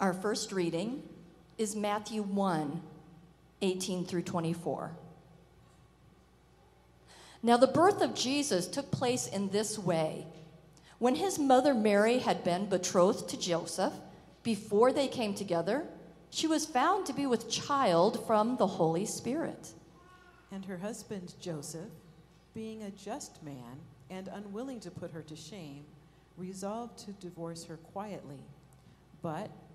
Our first reading is Matthew 1 18 through 24. Now, the birth of Jesus took place in this way. When his mother Mary had been betrothed to Joseph, before they came together, she was found to be with child from the Holy Spirit. And her husband Joseph, being a just man and unwilling to put her to shame, resolved to divorce her quietly. But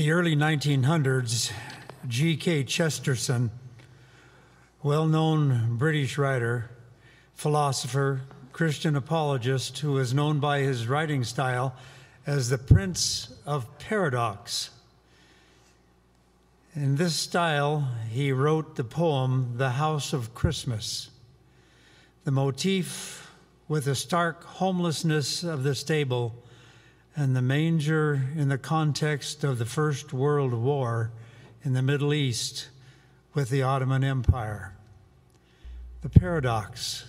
the early 1900s, G.K. Chesterton, well known British writer, philosopher, Christian apologist, who is known by his writing style as the Prince of Paradox. In this style, he wrote the poem The House of Christmas. The motif, with the stark homelessness of the stable, and the manger in the context of the First World War in the Middle East with the Ottoman Empire. The paradox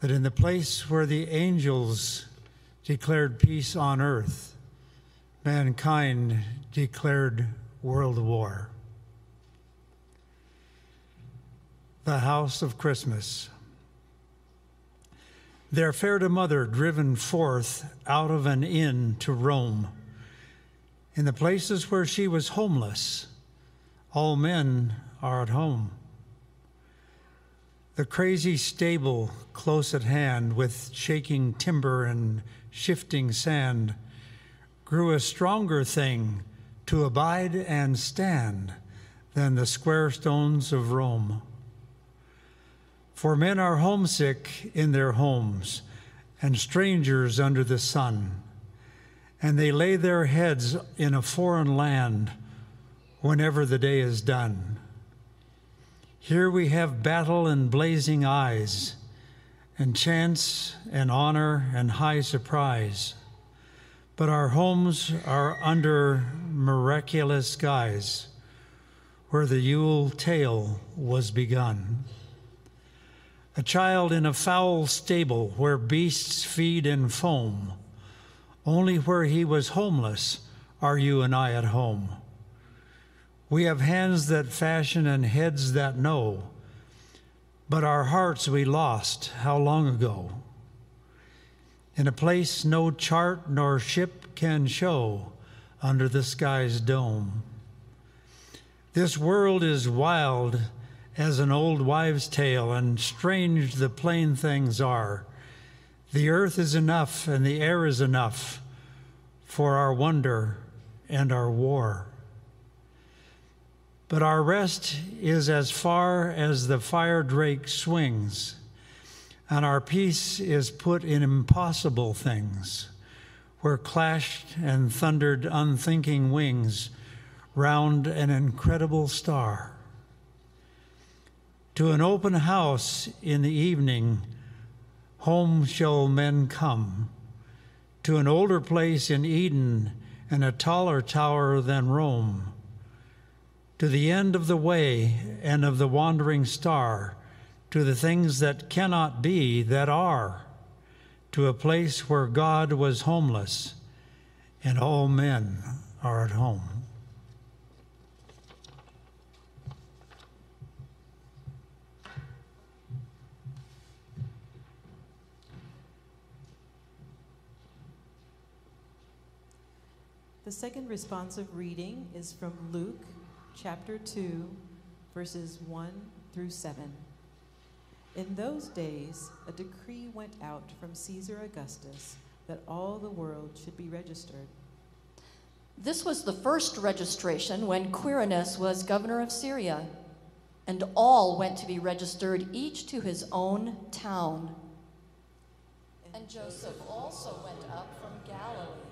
that in the place where the angels declared peace on earth, mankind declared world war. The House of Christmas. There fared a mother driven forth out of an inn to roam. In the places where she was homeless, all men are at home. The crazy stable close at hand, with shaking timber and shifting sand, grew a stronger thing to abide and stand than the square stones of Rome. For men are homesick in their homes and strangers under the sun, and they lay their heads in a foreign land whenever the day is done. Here we have battle and blazing eyes, and chance and honor and high surprise. But our homes are under miraculous skies, where the Yule tale was begun. A child in a foul stable where beasts feed and foam. Only where he was homeless are you and I at home. We have hands that fashion and heads that know, but our hearts we lost how long ago? In a place no chart nor ship can show under the sky's dome. This world is wild as an old wives' tale, and strange the plain things are. The earth is enough, and the air is enough for our wonder and our war. But our rest is as far as the fire drake swings, and our peace is put in impossible things, where clashed and thundered unthinking wings round an incredible star. To an open house in the evening, home shall men come. To an older place in Eden and a taller tower than Rome to the end of the way and of the wandering star, to the things that cannot be that are, to a place where God was homeless and all men are at home. The second responsive reading is from Luke chapter 2, verses 1 through 7. In those days, a decree went out from Caesar Augustus that all the world should be registered. This was the first registration when Quirinius was governor of Syria, and all went to be registered, each to his own town. And Joseph also went up from Galilee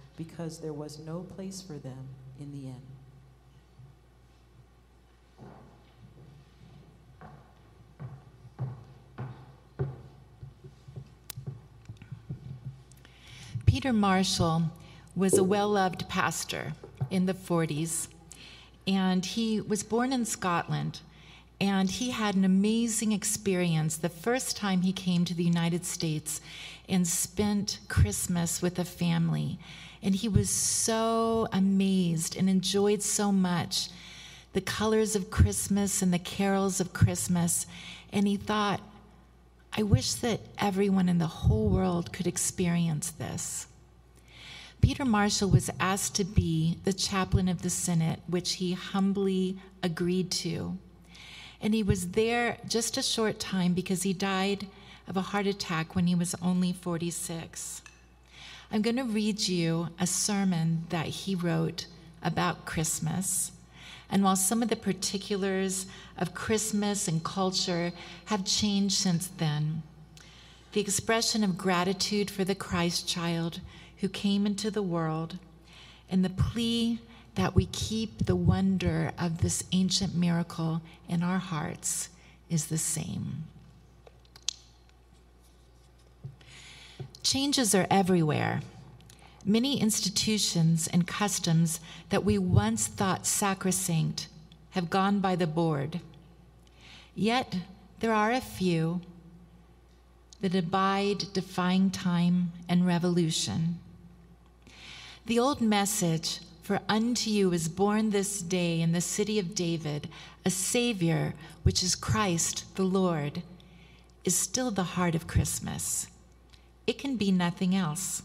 because there was no place for them in the inn. Peter Marshall was a well loved pastor in the 40s, and he was born in Scotland. And he had an amazing experience the first time he came to the United States and spent Christmas with a family. And he was so amazed and enjoyed so much the colors of Christmas and the carols of Christmas. And he thought, I wish that everyone in the whole world could experience this. Peter Marshall was asked to be the chaplain of the Senate, which he humbly agreed to. And he was there just a short time because he died of a heart attack when he was only 46. I'm going to read you a sermon that he wrote about Christmas. And while some of the particulars of Christmas and culture have changed since then, the expression of gratitude for the Christ child who came into the world and the plea that we keep the wonder of this ancient miracle in our hearts is the same. Changes are everywhere. Many institutions and customs that we once thought sacrosanct have gone by the board. Yet there are a few that abide defying time and revolution. The old message, for unto you is born this day in the city of David a Savior, which is Christ the Lord, is still the heart of Christmas. It can be nothing else.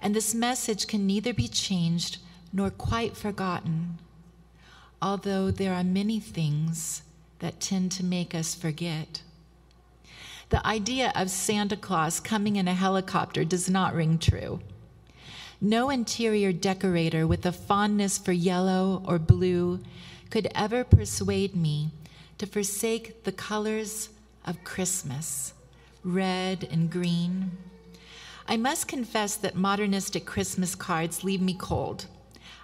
And this message can neither be changed nor quite forgotten, although there are many things that tend to make us forget. The idea of Santa Claus coming in a helicopter does not ring true. No interior decorator with a fondness for yellow or blue could ever persuade me to forsake the colors of Christmas, red and green. I must confess that modernistic Christmas cards leave me cold.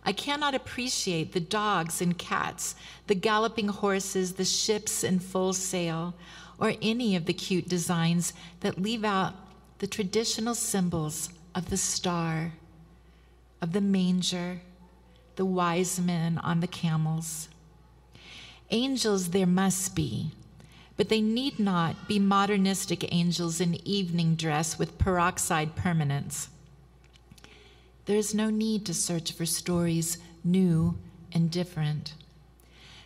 I cannot appreciate the dogs and cats, the galloping horses, the ships in full sail, or any of the cute designs that leave out the traditional symbols of the star, of the manger, the wise men on the camels. Angels there must be, but they need not be modernistic angels in evening dress with peroxide permanence. There is no need to search for stories new and different.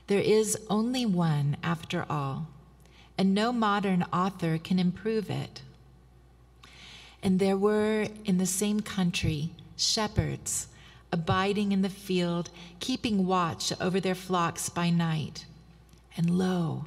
There is only one, after all, and no modern author can improve it. And there were in the same country shepherds abiding in the field, keeping watch over their flocks by night. And lo,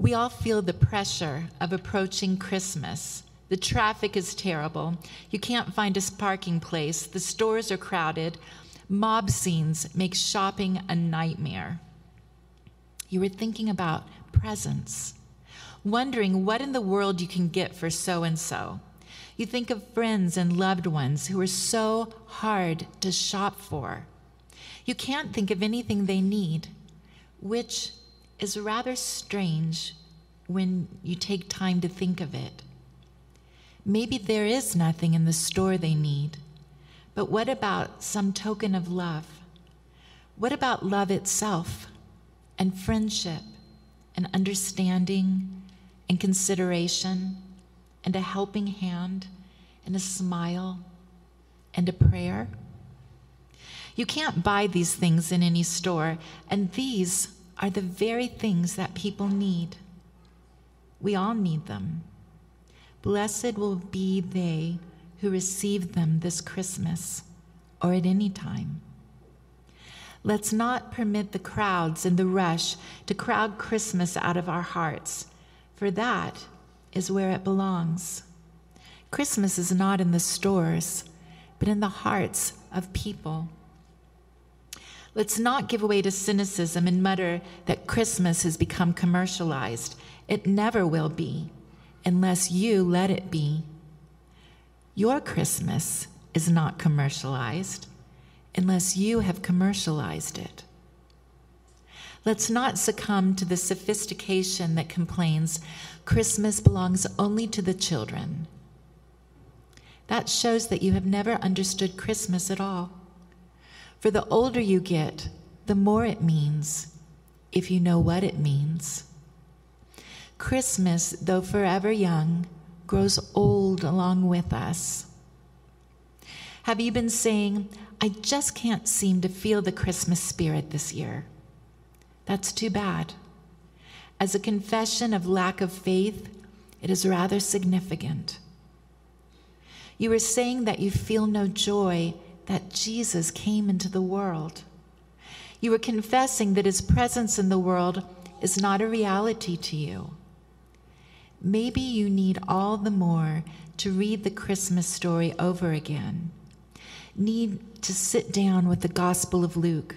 We all feel the pressure of approaching Christmas. The traffic is terrible. You can't find a parking place. The stores are crowded. Mob scenes make shopping a nightmare. You were thinking about presents, wondering what in the world you can get for so and so. You think of friends and loved ones who are so hard to shop for. You can't think of anything they need, which is rather strange when you take time to think of it. Maybe there is nothing in the store they need, but what about some token of love? What about love itself and friendship and understanding and consideration and a helping hand and a smile and a prayer? You can't buy these things in any store, and these are the very things that people need. We all need them. Blessed will be they who receive them this Christmas or at any time. Let's not permit the crowds and the rush to crowd Christmas out of our hearts, for that is where it belongs. Christmas is not in the stores, but in the hearts of people. Let's not give way to cynicism and mutter that Christmas has become commercialized. It never will be unless you let it be. Your Christmas is not commercialized unless you have commercialized it. Let's not succumb to the sophistication that complains Christmas belongs only to the children. That shows that you have never understood Christmas at all. For the older you get, the more it means, if you know what it means. Christmas, though forever young, grows old along with us. Have you been saying, I just can't seem to feel the Christmas spirit this year? That's too bad. As a confession of lack of faith, it is rather significant. You are saying that you feel no joy that Jesus came into the world. You are confessing that his presence in the world is not a reality to you. Maybe you need all the more to read the Christmas story over again, need to sit down with the Gospel of Luke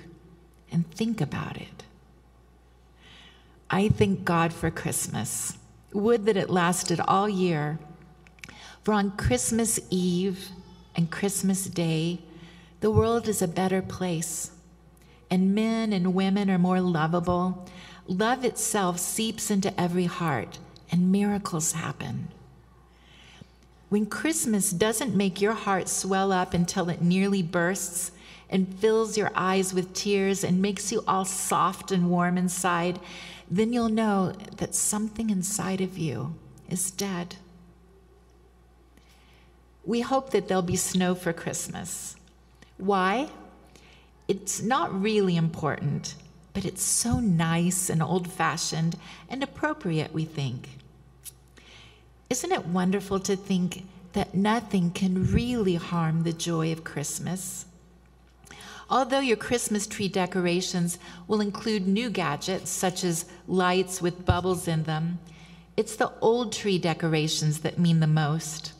and think about it. I thank God for Christmas. Would that it lasted all year. For on Christmas Eve and Christmas Day, the world is a better place, and men and women are more lovable. Love itself seeps into every heart and miracles happen. When Christmas doesn't make your heart swell up until it nearly bursts and fills your eyes with tears and makes you all soft and warm inside, then you'll know that something inside of you is dead. We hope that there'll be snow for Christmas. Why? It's not really important, but it's so nice and old fashioned and appropriate, we think. Isn't it wonderful to think that nothing can really harm the joy of Christmas? Although your Christmas tree decorations will include new gadgets such as lights with bubbles in them, it's the old tree decorations that mean the most,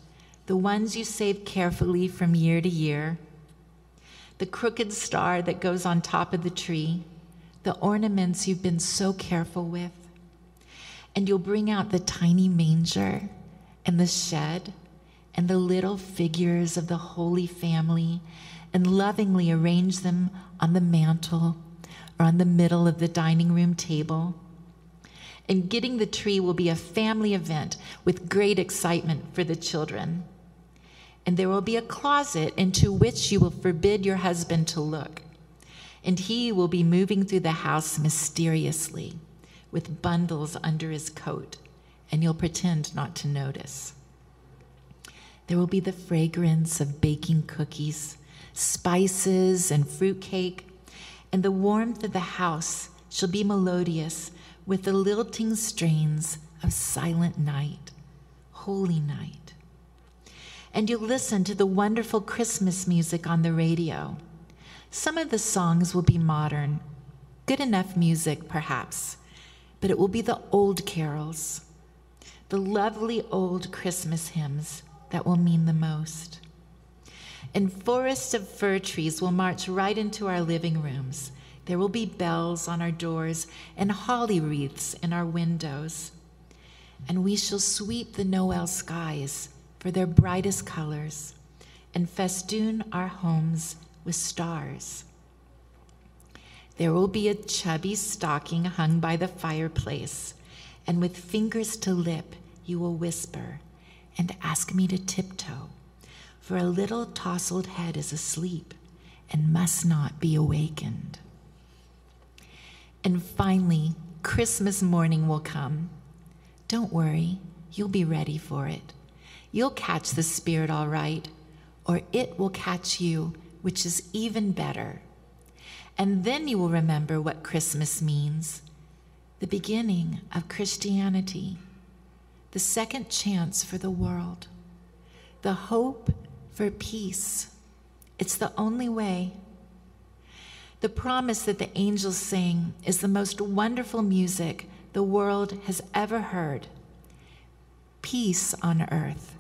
the ones you save carefully from year to year. The crooked star that goes on top of the tree, the ornaments you've been so careful with. And you'll bring out the tiny manger and the shed and the little figures of the Holy Family and lovingly arrange them on the mantel or on the middle of the dining room table. And getting the tree will be a family event with great excitement for the children. And there will be a closet into which you will forbid your husband to look. And he will be moving through the house mysteriously with bundles under his coat and you'll pretend not to notice. There will be the fragrance of baking cookies, spices, and fruitcake, and the warmth of the house shall be melodious with the lilting strains of silent night, holy night. And you'll listen to the wonderful Christmas music on the radio. Some of the songs will be modern, good enough music perhaps, but it will be the old carols, the lovely old Christmas hymns that will mean the most. And forests of fir trees will march right into our living rooms. There will be bells on our doors and holly wreaths in our windows. And we shall sweep the Noel skies for their brightest colors and festoon our homes with stars. There will be a chubby stocking hung by the fireplace, and with fingers to lip, you will whisper and ask me to tiptoe for a little tousled head is asleep and must not be awakened. And finally, Christmas morning will come. Don't worry, you'll be ready for it. You'll catch the Spirit all right, or it will catch you, which is even better. And then you will remember what Christmas means the beginning of Christianity, the second chance for the world, the hope for peace. It's the only way. The promise that the angels sing is the most wonderful music the world has ever heard. Peace on earth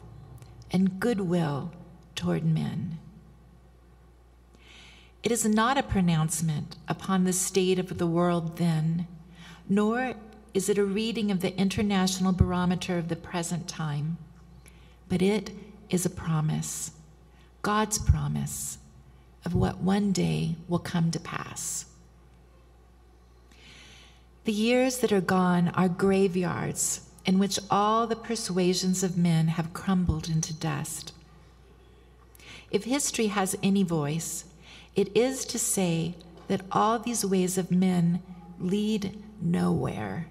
and goodwill toward men. It is not a pronouncement upon the state of the world then, nor is it a reading of the international barometer of the present time, but it is a promise God's promise of what one day will come to pass. The years that are gone are graveyards in which all the persuasions of men have crumbled into dust. If history has any voice, it is to say that all these ways of men lead nowhere.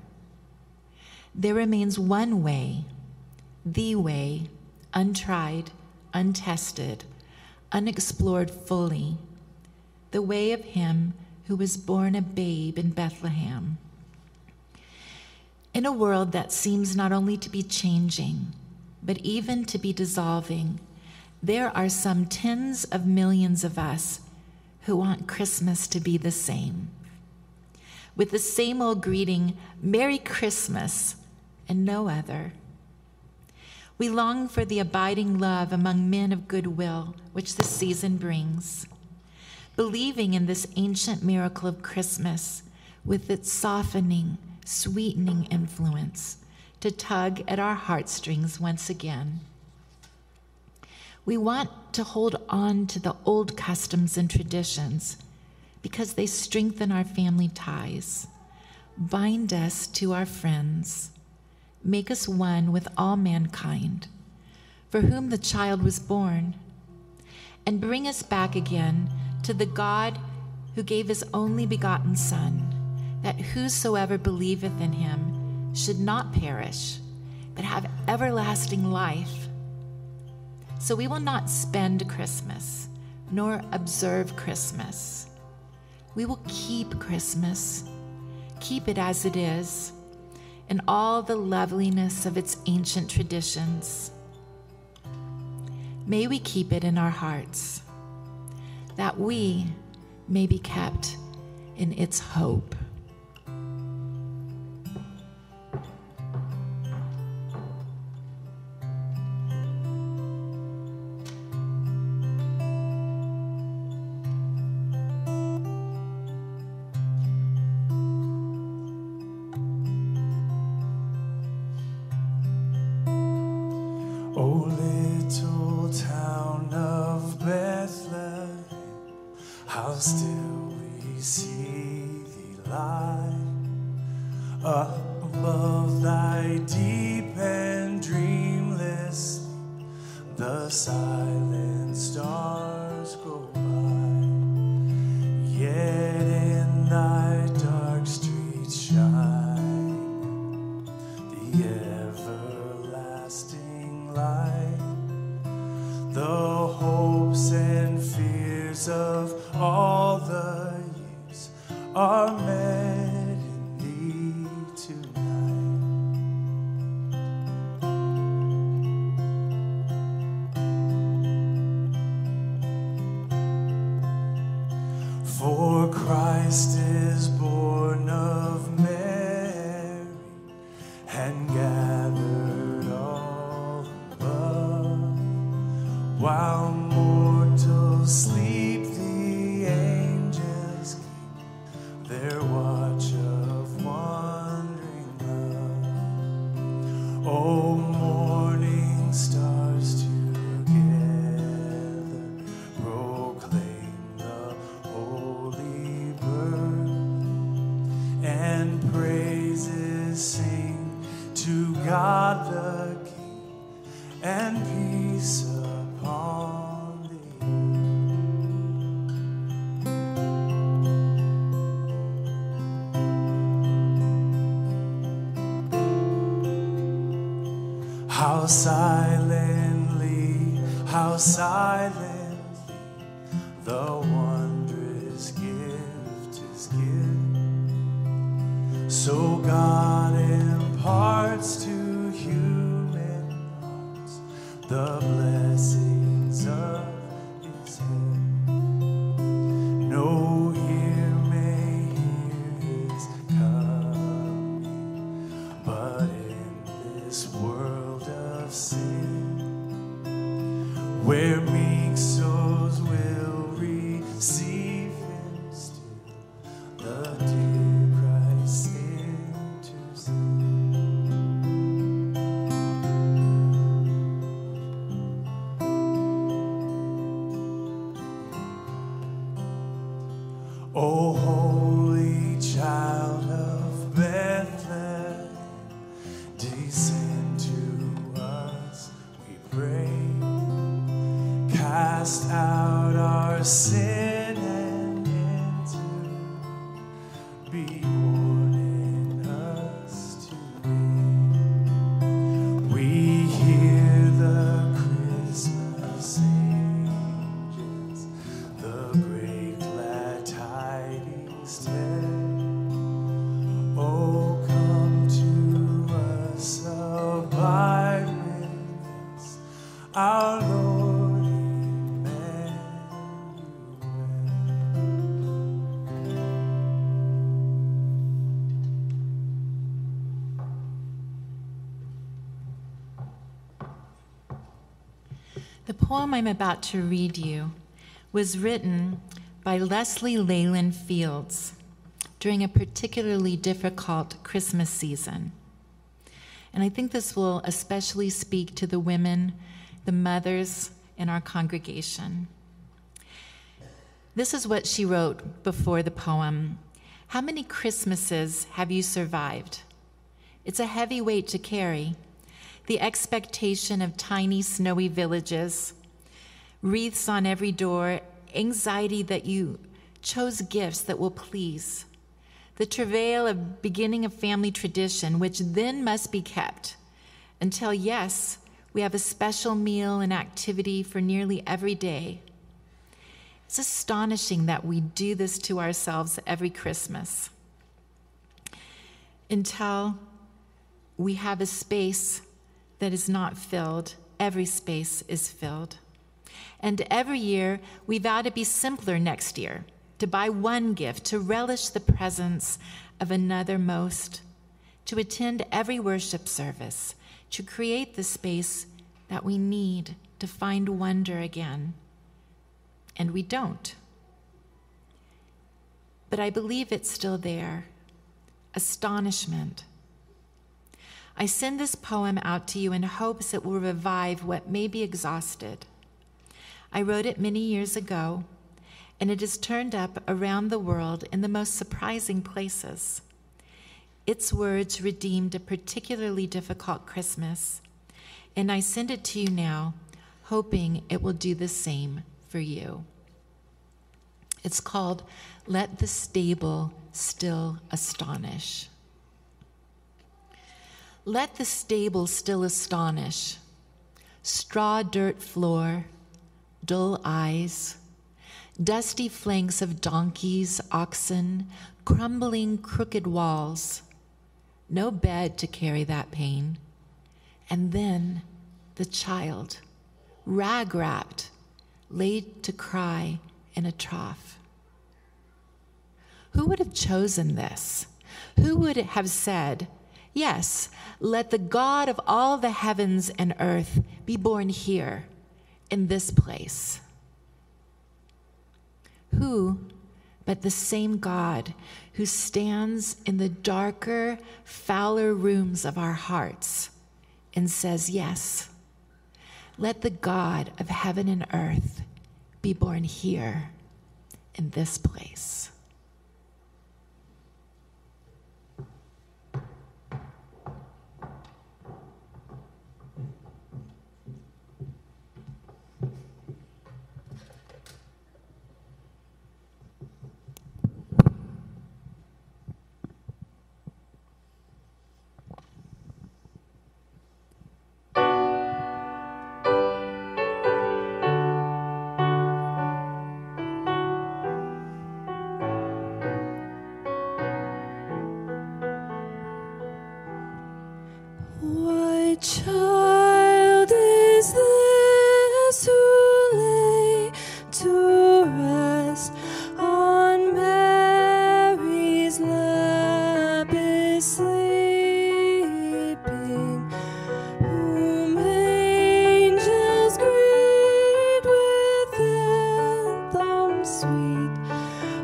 There remains one way, the way, untried, untested, unexplored fully, the way of him who was born a babe in Bethlehem. In a world that seems not only to be changing, but even to be dissolving, there are some tens of millions of us who want Christmas to be the same. With the same old greeting, Merry Christmas, and no other. We long for the abiding love among men of goodwill, which the season brings. Believing in this ancient miracle of Christmas with its softening, sweetening influence to tug at our heartstrings once again. We want to hold on to the old customs and traditions because they strengthen our family ties, bind us to our friends, make us one with all mankind, for whom the child was born, and bring us back again to the God who gave his only begotten Son, that whosoever believeth in him should not perish, but have everlasting life. So we will not spend Christmas, nor observe Christmas. We will keep Christmas, keep it as it is in all the loveliness of its ancient traditions. May we keep it in our hearts, that we may be kept in its hope. The blessings The poem I'm about to read you was written by Leslie Leyland Fields during a particularly difficult Christmas season. And I think this will especially speak to the women, the mothers in our congregation. This is what she wrote before the poem How many Christmases have you survived? It's a heavy weight to carry. The expectation of tiny, snowy villages, wreaths on every door, anxiety that you chose gifts that will please, the travail of beginning a family tradition, which then must be kept. Until, yes, we have a special meal and activity for nearly every day. It's astonishing that we do this to ourselves every Christmas. Until we have a space that is not filled. Every space is filled. And every year, we vow to be simpler next year, to buy one gift, to relish the presence of another most, to attend every worship service, to create the space that we need to find wonder again. And we don't. But I believe it's still there astonishment. I send this poem out to you in hopes it will revive what may be exhausted. I wrote it many years ago, and it has turned up around the world in the most surprising places. Its words redeemed a particularly difficult Christmas, and I send it to you now, hoping it will do the same for you. It's called Let the Stable Still Astonish. Let the stable still astonish. Straw dirt floor, dull eyes, dusty flanks of donkeys, oxen, crumbling crooked walls. No bed to carry that pain. And then the child, rag wrapped, laid to cry in a trough. Who would have chosen this? Who would have said, Yes, let the God of all the heavens and earth be born here, in this place. Who but the same God who stands in the darker, fouler rooms of our hearts and says, Yes, let the God of heaven and earth be born here, in this place.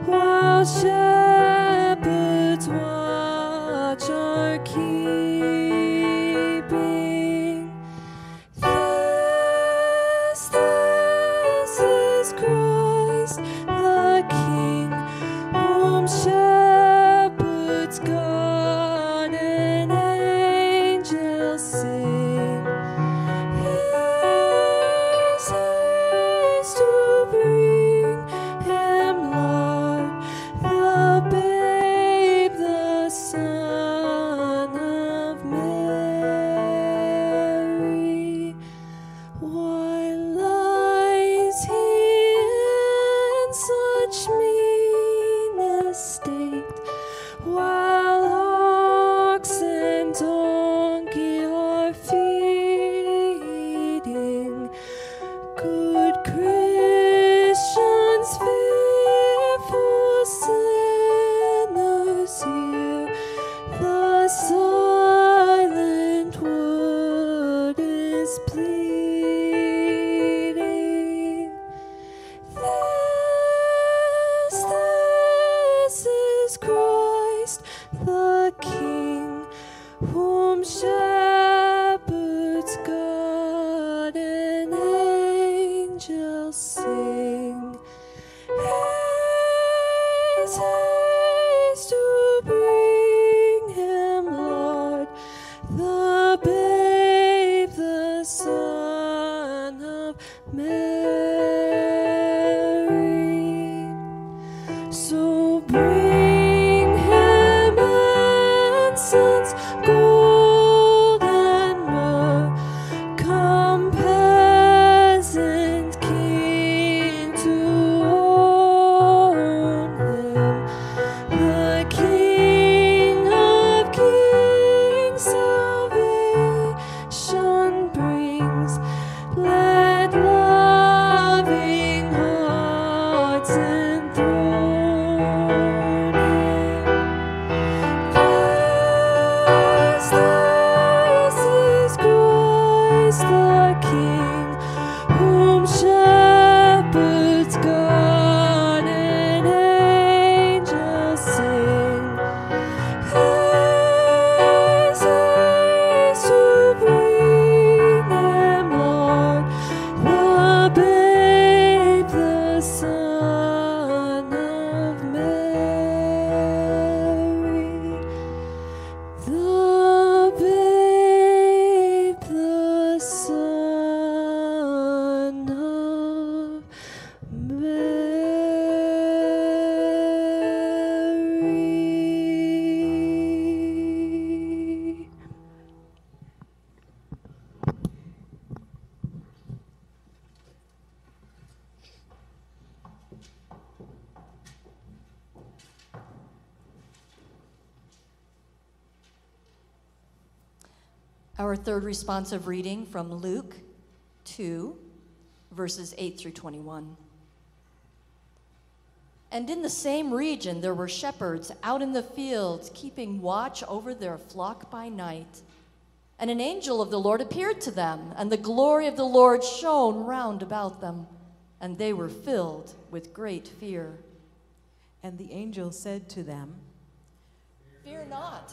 while whom shall Our third responsive reading from Luke 2, verses 8 through 21. And in the same region there were shepherds out in the fields, keeping watch over their flock by night. And an angel of the Lord appeared to them, and the glory of the Lord shone round about them, and they were filled with great fear. And the angel said to them, Fear not.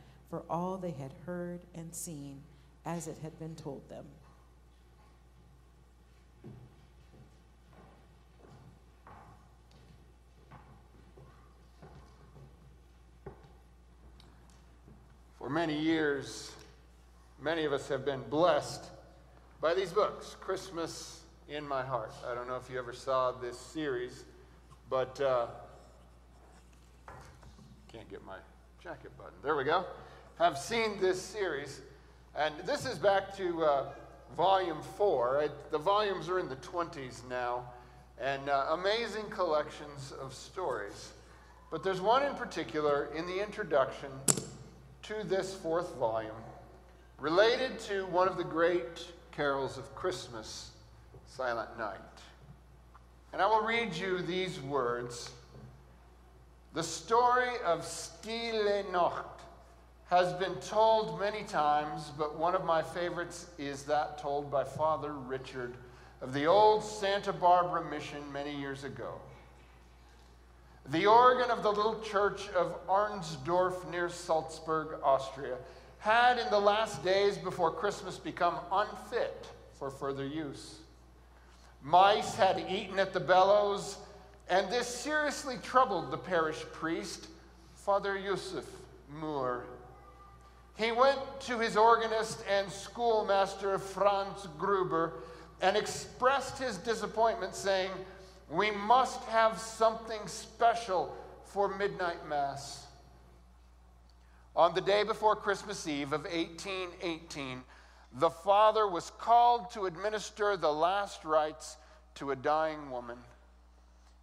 for all they had heard and seen, as it had been told them. For many years, many of us have been blessed by these books, Christmas in My Heart. I don't know if you ever saw this series, but uh, can't get my jacket button. There we go. Have seen this series, and this is back to uh, volume four. It, the volumes are in the 20s now, and uh, amazing collections of stories. But there's one in particular in the introduction to this fourth volume related to one of the great carols of Christmas, Silent Night. And I will read you these words. The story of Stille Nacht has been told many times, but one of my favorites is that told by Father Richard of the old Santa Barbara mission many years ago. The organ of the little church of Arnsdorf near Salzburg, Austria, had in the last days before Christmas become unfit for further use. Mice had eaten at the bellows, and this seriously troubled the parish priest, Father Josef Mohr. He went to his organist and schoolmaster, Franz Gruber, and expressed his disappointment, saying, We must have something special for midnight mass. On the day before Christmas Eve of 1818, the father was called to administer the last rites to a dying woman.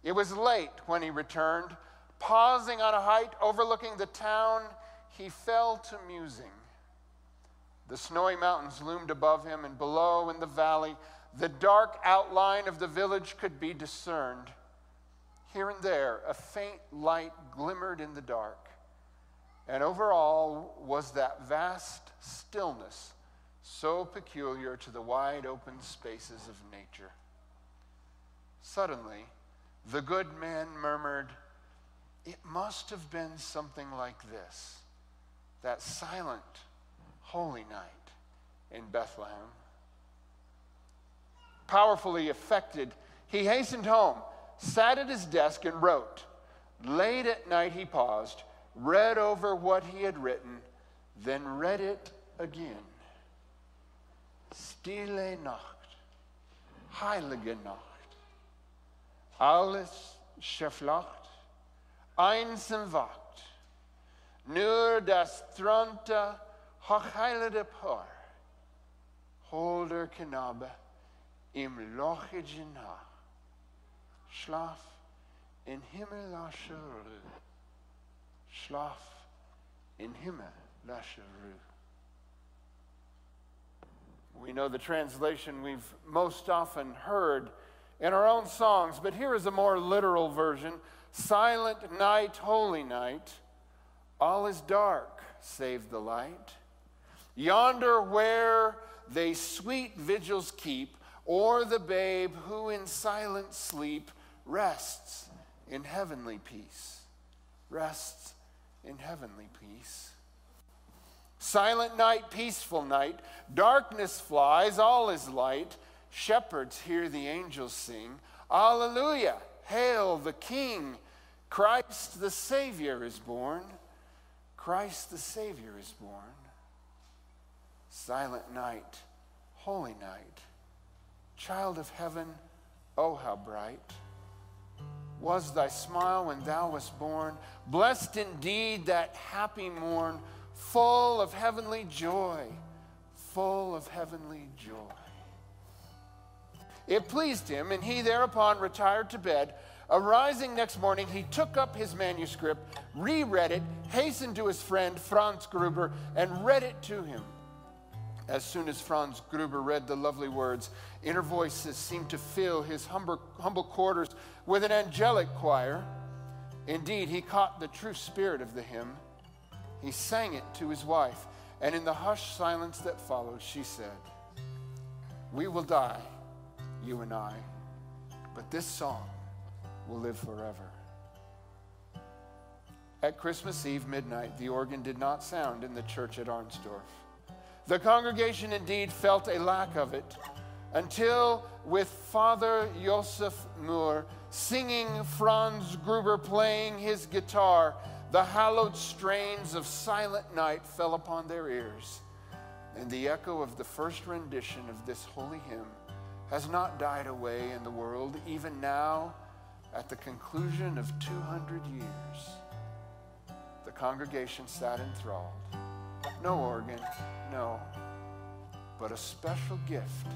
It was late when he returned. Pausing on a height overlooking the town, he fell to musing. The snowy mountains loomed above him, and below in the valley, the dark outline of the village could be discerned. Here and there, a faint light glimmered in the dark. And over all was that vast stillness so peculiar to the wide open spaces of nature. Suddenly, the good man murmured, It must have been something like this that silent, holy night in Bethlehem. Powerfully affected, he hastened home, sat at his desk, and wrote. Late at night, he paused, read over what he had written, then read it again. Stille Nacht, heilige Nacht, alles verflacht, einsam wacht, nur das tronte hochheilende Paar, holder Knabe im lochige Nacht, schlaf in himmelasche Ruhe, schlaf in himmelasche Ruhe. We know the translation we've most often heard in our own songs, but here is a more literal version. Silent night, holy night, all is dark save the light. Yonder where they sweet vigils keep or the babe who in silent sleep rests in heavenly peace. Rests in heavenly peace. Silent night, peaceful night, darkness flies, all is light. Shepherds hear the angels sing, Alleluia, hail the King. Christ the Savior is born. Christ the Savior is born. Silent night, holy night, child of heaven, oh how bright was thy smile when thou wast born. Blessed indeed that happy morn, full of heavenly joy, full of heavenly joy. It pleased him, and he thereupon retired to bed. Arising next morning, he took up his manuscript, reread it, hastened to his friend Franz Gruber, and read it to him. As soon as Franz Gruber read the lovely words, inner voices seemed to fill his humble, quarters with an angelic choir. Indeed, he caught the true spirit of the hymn. He sang it to his wife, and in the hushed silence that followed, she said, We will die, you and I, but this song will live forever. At Christmas Eve midnight, the organ did not sound in the church at Arnsdorf. The congregation indeed felt a lack of it until, with Father Josef Mohr singing, Franz Gruber playing his guitar, the hallowed strains of Silent Night fell upon their ears. And the echo of the first rendition of this holy hymn has not died away in the world, even now, at the conclusion of 200 years. The congregation sat enthralled. No organ, no. But a special gift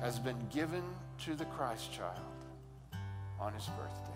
has been given to the Christ child on his birthday.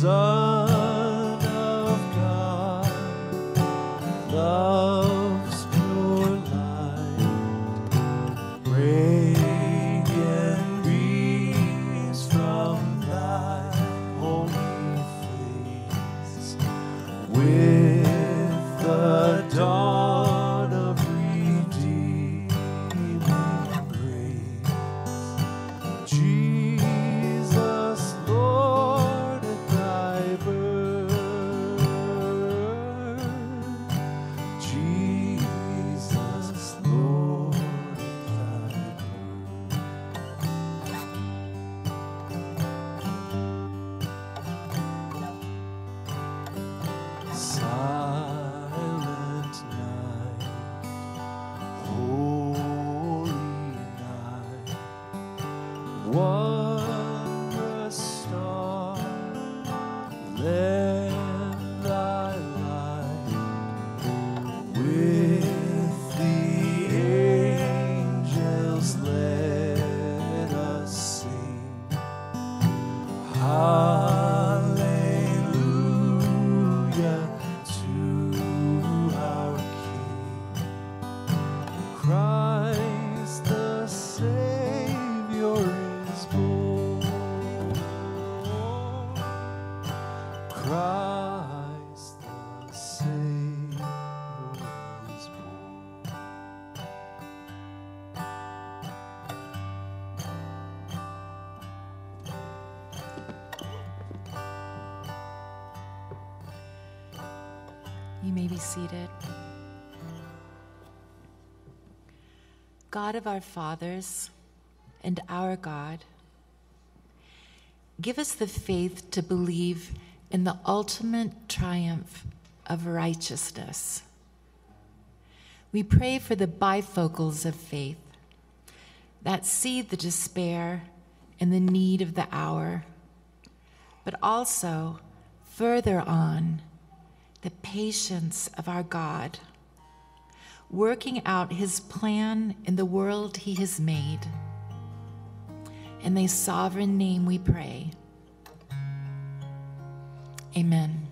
Son Hallelujah God of our fathers and our God, give us the faith to believe in the ultimate triumph of righteousness. We pray for the bifocals of faith that see the despair and the need of the hour, but also further on the patience of our God, working out his plan in the world he has made. In thy sovereign name we pray. Amen.